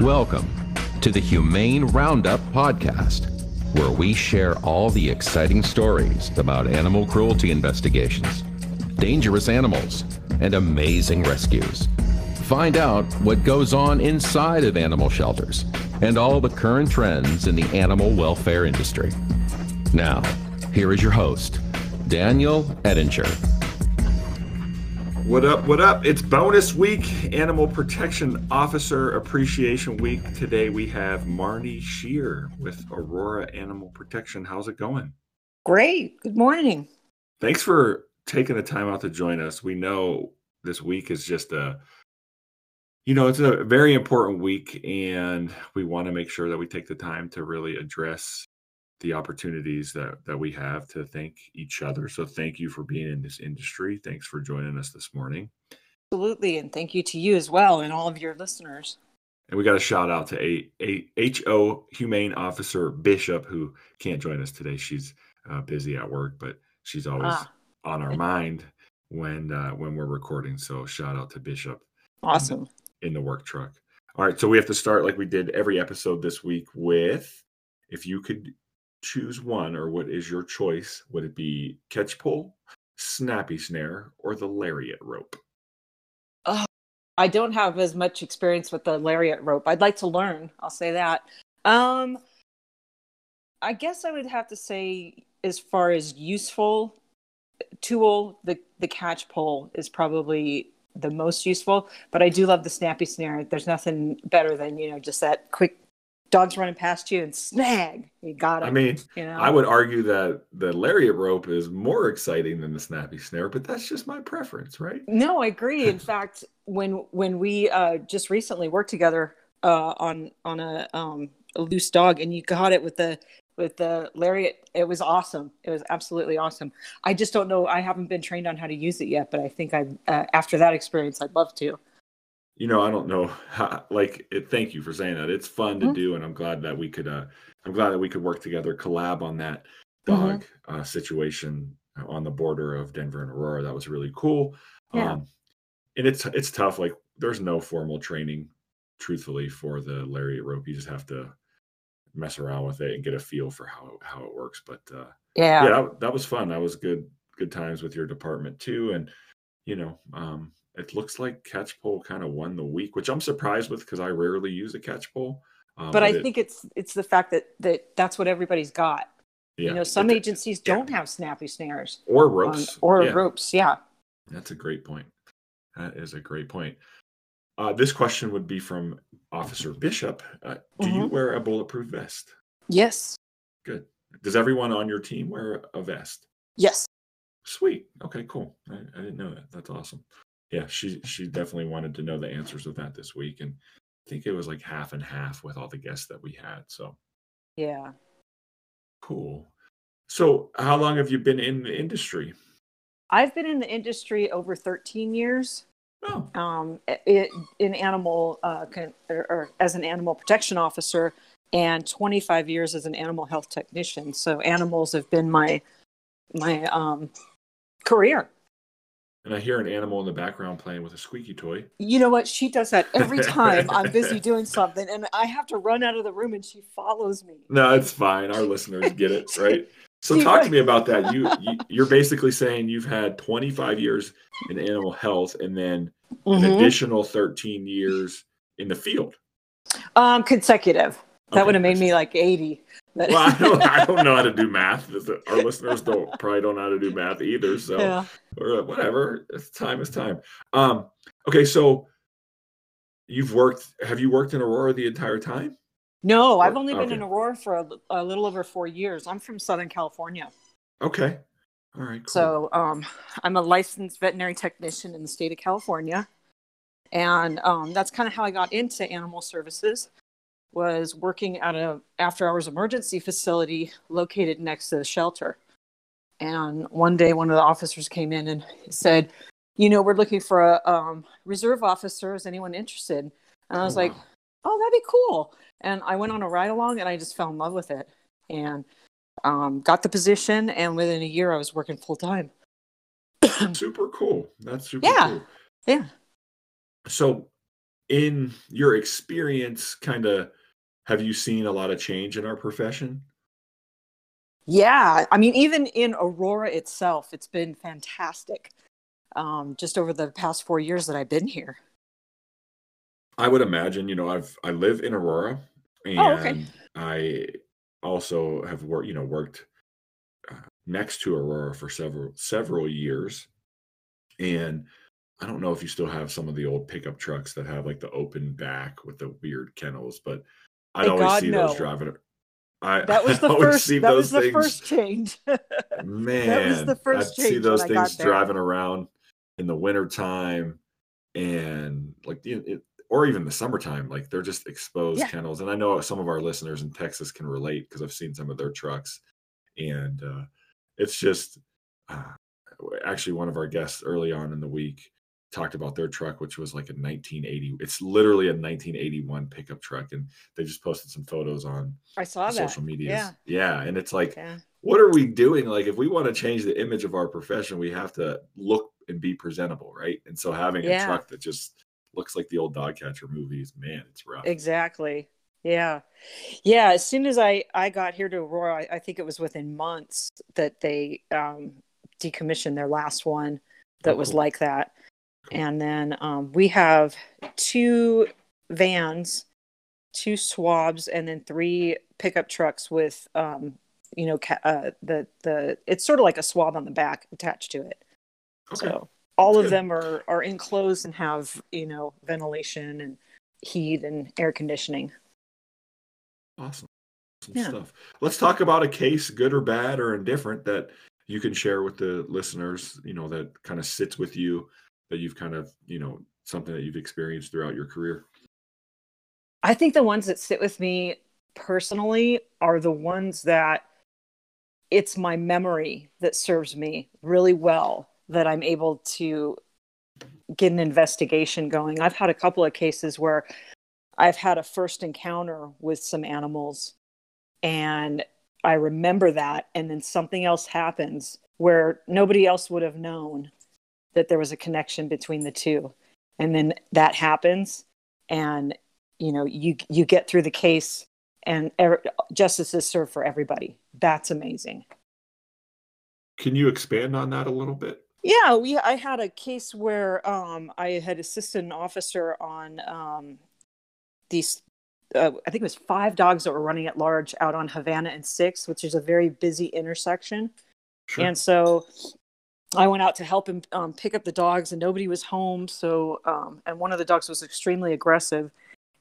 Welcome to the Humane Roundup Podcast, where we share all the exciting stories about animal cruelty investigations, dangerous animals, and amazing rescues. Find out what goes on inside of animal shelters and all the current trends in the animal welfare industry. Now, here is your host, Daniel Ettinger. What up? What up? It's bonus week, Animal Protection Officer Appreciation Week. Today we have Marni Shear with Aurora Animal Protection. How's it going? Great. Good morning. Thanks for taking the time out to join us. We know this week is just a you know, it's a very important week and we want to make sure that we take the time to really address the opportunities that that we have to thank each other. So thank you for being in this industry. Thanks for joining us this morning. Absolutely, and thank you to you as well and all of your listeners. And we got a shout out to a, a HO Humane Officer Bishop who can't join us today. She's uh, busy at work, but she's always ah. on our mind when uh, when we're recording. So shout out to Bishop. Awesome. In in the work truck. All right, so we have to start like we did every episode this week with if you could choose one, or what is your choice? Would it be catch pole, snappy snare, or the lariat rope? Oh, I don't have as much experience with the lariat rope. I'd like to learn. I'll say that. Um, I guess I would have to say, as far as useful tool, the the catch pole is probably the most useful. But I do love the snappy snare. There's nothing better than you know just that quick dog's running past you and snag, you got it. I mean, you know? I would argue that the lariat rope is more exciting than the snappy snare, but that's just my preference, right? No, I agree. In fact, when when we uh, just recently worked together uh, on on a, um, a loose dog, and you got it with the with the lariat, it was awesome. It was absolutely awesome. I just don't know. I haven't been trained on how to use it yet, but I think I uh, after that experience, I'd love to you know, I don't know how, like it, thank you for saying that. It's fun to mm-hmm. do and I'm glad that we could uh I'm glad that we could work together collab on that dog mm-hmm. uh, situation on the border of Denver and Aurora. That was really cool. Yeah. Um and it's it's tough like there's no formal training truthfully for the lariat rope. You just have to mess around with it and get a feel for how how it works. But uh yeah. Yeah, that, that was fun. That was good good times with your department too and you know, um it looks like catch pole kind of won the week, which I'm surprised with because I rarely use a catch pole. Um, but, but, I it, think it's it's the fact that that that's what everybody's got. Yeah, you know, some agencies don't have snappy snares or ropes or yeah. ropes. Yeah, that's a great point. That is a great point. Uh, this question would be from Officer Bishop. Uh, do mm-hmm. you wear a bulletproof vest? Yes. Good. Does everyone on your team wear a vest? Yes. Sweet. Okay, cool. I, I didn't know that. That's awesome yeah, she she definitely wanted to know the answers of that this week, and I think it was like half and half with all the guests that we had. So yeah, cool. So how long have you been in the industry? I've been in the industry over 13 years. Oh. Um, it, in animal uh, con- or, or as an animal protection officer, and 25 years as an animal health technician. So animals have been my my um, career and I hear an animal in the background playing with a squeaky toy. You know what? She does that every time I'm busy doing something, and I have to run out of the room, and she follows me. No, it's fine. Our listeners get it, right? So talk to me about that. You, you are basically saying you've had 25 years in animal health, and then mm-hmm. an additional 13 years in the field. Um, consecutive. That okay. would have made me like 80. Well, I don't, I don't know how to do math. Our listeners don't probably don't know how to do math either. So, yeah. or whatever. It's time is time. Um, okay, so you've worked. Have you worked in Aurora the entire time? No, I've only been okay. in Aurora for a, a, little over four years. I'm from Southern California. Okay. All right. Cool. So, um, I'm a licensed veterinary technician in the state of California, and um, that's kind of how I got into animal services was working at a after hours emergency facility located next to the shelter. And one day, one of the officers came in and said, "You know, we're looking for a um, reserve officer. Is anyone interested?" And I was oh, like, wow. "Oh, that'd be cool." And I went on a ride along, and I just fell in love with it, and um, got the position. And within a year, I was working full time. super cool. That's super yeah. cool. Yeah. So in your experience, kind of, have you seen a lot of change in our profession? Yeah, I mean, even in Aurora itself, it's been fantastic. Um, just over the past four years that I've been here. I would imagine, you know, I've I live in Aurora, and oh, okay. I also have worked, you know, worked uh, next to Aurora for several several years, and I don't know if you still have some of the old pickup trucks that have like the open back with the weird kennels, but I'd always God, see no. those driving. I, that was the first. That was the things. first change. Man, that was the first I'd see those things driving around in the wintertime and like it, or even the summertime. Like they're just exposed yeah. kennels, and I know some of our listeners in Texas can relate because I've seen some of their trucks, and uh, it's just. Uh, actually, one of our guests early on in the week talked about their truck, which was like a 1980. It's literally a 1981 pickup truck, and they just posted some photos on I saw that. social media. Yeah, yeah, and it's like, yeah. what are we doing? Like, if we want to change the image of our profession, we have to look and be presentable, right? And so having yeah. a truck that just looks like the old dog catcher movies, man, it's rough. Exactly. Yeah. Yeah. As soon as I, I got here to Aurora, I, I think it was within months that they um, decommissioned their last one that oh, was cool. like that. And then um, we have two vans, two swabs, and then three pickup trucks with, um, you know, ca- uh, the the it's sort of like a swab on the back attached to it. Okay. So all That's of good. them are are enclosed and have you know ventilation and heat and air conditioning. Awesome. awesome yeah. stuff. Let's talk about a case, good or bad or indifferent, that you can share with the listeners. You know that kind of sits with you that you've kind of you know something that you've experienced throughout your career? I think the ones that sit with me personally are the ones that it's my memory that serves me really well that i'm able to get an investigation going. I've had a couple of cases where i've had a first encounter with some animals and i remember that and then something else happens where nobody else would have known that there was a connection between the two. And then that happens and you know you you get through the case and er- justice is served for everybody. That's amazing. Can you expand on that a little bit? Yeah we i had a case where um, i had assisted an officer on um, these uh, i think it was five dogs that were running at large out on havana and six which is a very busy intersection. Sure. and so I went out to help him um, pick up the dogs, and nobody was home. So, um, and one of the dogs was extremely aggressive,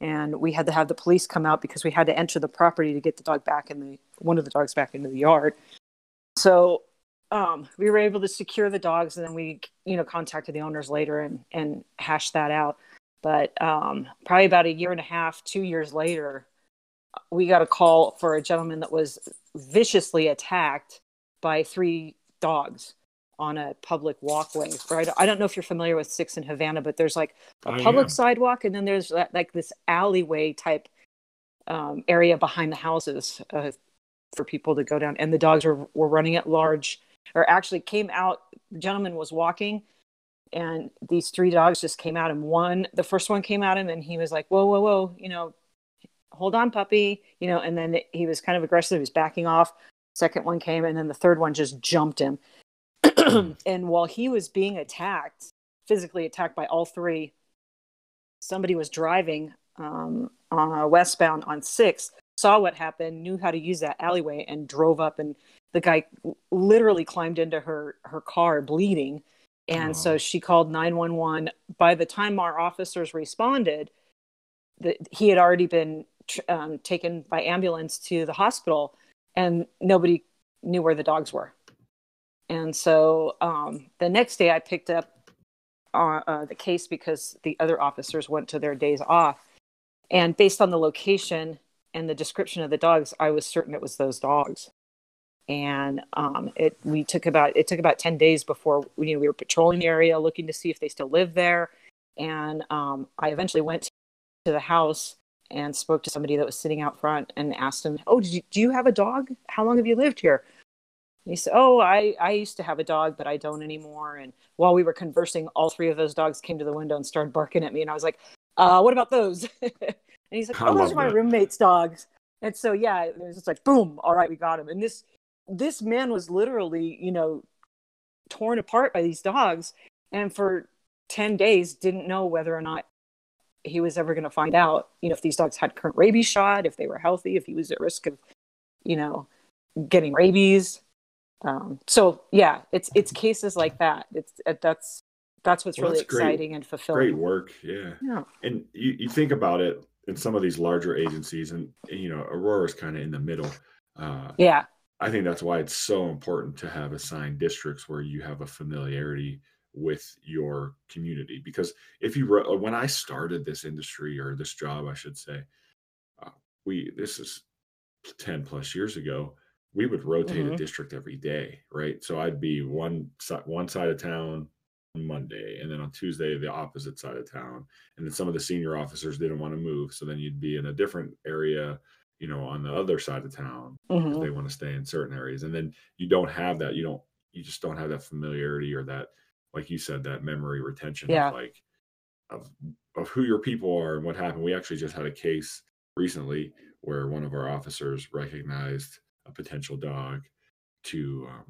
and we had to have the police come out because we had to enter the property to get the dog back in the one of the dogs back into the yard. So, um, we were able to secure the dogs, and then we, you know, contacted the owners later and and hashed that out. But um, probably about a year and a half, two years later, we got a call for a gentleman that was viciously attacked by three dogs on a public walkway. Right? I don't know if you're familiar with Six in Havana, but there's like a public sidewalk, and then there's like this alleyway type um, area behind the houses uh, for people to go down. And the dogs were were running at large, or actually came out. The gentleman was walking, and these three dogs just came out. And one, the first one came at him, and he was like, "Whoa, whoa, whoa!" You know, hold on, puppy. You know, and then he was kind of aggressive. He was backing off. Second one came, and then the third one just jumped him and while he was being attacked, physically attacked by all three, somebody was driving um, on westbound on six, saw what happened, knew how to use that alleyway, and drove up. And the guy literally climbed into her her car, bleeding. And oh. so she called 911. By the time our officers responded, that he had already been um, taken by ambulance to the hospital, and nobody knew where the dogs were. And so um, the next day I picked up uh, uh, the case because the other officers went to their days off. And based on the location and the description of the dogs, I was certain it was those dogs. And um, it we took about it took about ten days before you know, we were patrolling the area, looking to see if they still lived there. And um, I eventually went to the house and spoke to somebody that was sitting out front and asked him, "Oh, you, do you have a dog? How long have you lived here?" He said, "Oh, I I used to have a dog, but I don't anymore." And while we were conversing, all three of those dogs came to the window and started barking at me, and I was like, uh, what about those? and he's like, oh, those are my that. roommate's dogs. And so yeah, it was just like boom, all right, we got him. And this this man was literally, you know, torn apart by these dogs, and for ten days didn't know whether or not he was ever going to find out, you know, if these dogs had current rabies shot, if they were healthy, if he was at risk of, you know, getting rabies. Um, so yeah, it's it's cases like that. It's it, that's that's what's Well, really that's great. exciting and fulfilling. Great work. Yeah. Yeah. And you, you think about it in some of these larger agencies, and you know, Aurora's kind of in the middle. Uh, Yeah. I think that's why it's so important to have assigned districts where you have a familiarity with your community. Because if you ro- when I started this industry or this job, I should say, uh, we this is ten plus years ago. We would rotate a Mhm. district every day, right? So I'd be one side one side of town on Monday, and then on Tuesday the opposite side of town. And then some of the senior officers didn't want to move, so then you'd be in a different area, you know, on the other side of town Mhm. they want to stay in certain areas and then you don't have that you don't you just don't have that familiarity or that like you said that memory retention Yeah. of like of of who your people are and what happened we actually just had a case recently where one of our officers recognized a potential dog to um,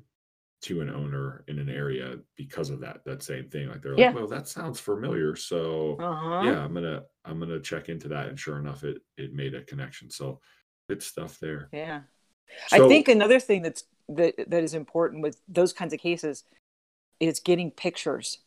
to an owner in an area because of that that same thing like they're Yeah. like well that sounds familiar so Uh-huh. yeah i'm gonna i'm gonna check into that and sure enough it it made a connection so good stuff there Yeah. So- I think another thing that's that that is important with those kinds of cases is getting pictures.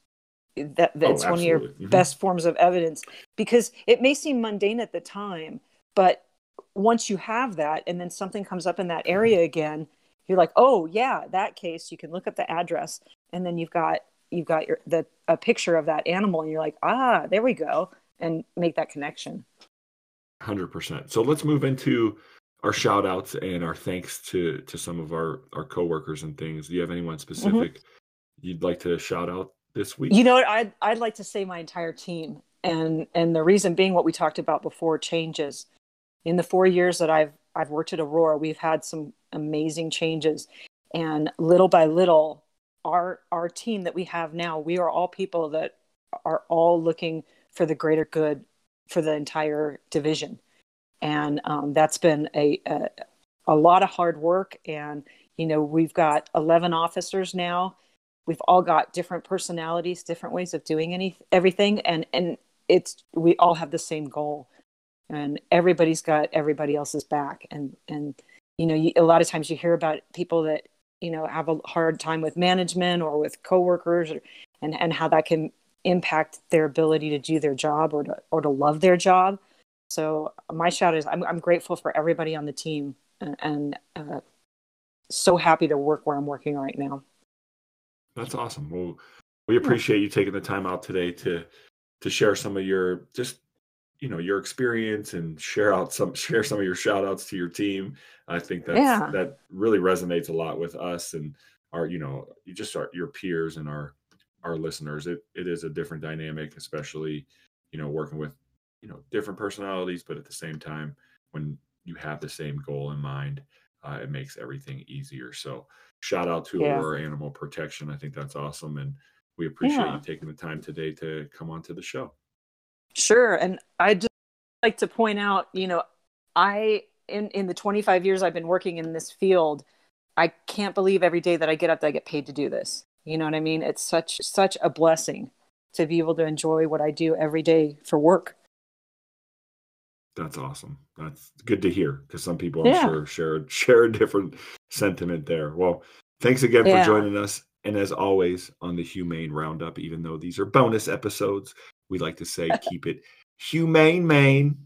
That that's one of your Oh. Mhm. best forms of evidence because it may seem mundane at the time, but once you have that and then something comes up in that area again, you're like, "Oh, yeah, that case, you can look up the address and then you've got you've got your the a picture of that animal and you're like, "Ah, there we go." And make that connection. Hundred percent. So let's move into our shout outs and our thanks to to some of our our coworkers and things. Do you have anyone specific you'd like to shout out this week? You know what? I'd I'd like to say my entire team, and and the reason being what we talked about before changes. In the four years that I've I've worked at Aurora, we've had some amazing changes, and little by little, our our team that we have now, we are all people that are all looking for the greater good for the entire division, and um, that's been a, a a lot of hard work. And you know, we've got eleven officers now. We've all got different personalities different ways of doing any everything. And and it's we all have the same goal and everybody's got everybody else's back. And and you know you, a lot of times you hear about people that you know have a hard time with management or with coworkers or, and and how that can impact their ability to do their job or to or to love their job. So my shout is i'm, I'm grateful for everybody on the team and, and uh, so happy to work where i'm working right now. That's awesome. Well, we appreciate you taking the time out today to to share some of your just you know your experience and share out some share some of your shout outs to your team. I think that's Yeah. that really resonates a lot with us and our you know you just our your peers and our our listeners. It it is a different dynamic, especially you know working with you know different personalities, but at the same time when you have the same goal in mind, uh, it makes everything easier. So shout out to Yeah. Aurora Animal Protection. I think that's awesome. And we appreciate Yeah. you taking the time today to come onto the show. Sure. And I'd just like to point out, you know, I, in, in the 25 years I've been working in this field, I can't believe every day that I get up that I get paid to do this. You know what I mean? It's such, such a blessing to be able to enjoy what I do every day for work. That's awesome. That's good to hear because some people I'm Yeah. sure share share a different sentiment there. Well, thanks again Yeah. for joining us. And as always on the Humane Roundup, even though these are bonus episodes, we like to say keep it humane, Maine.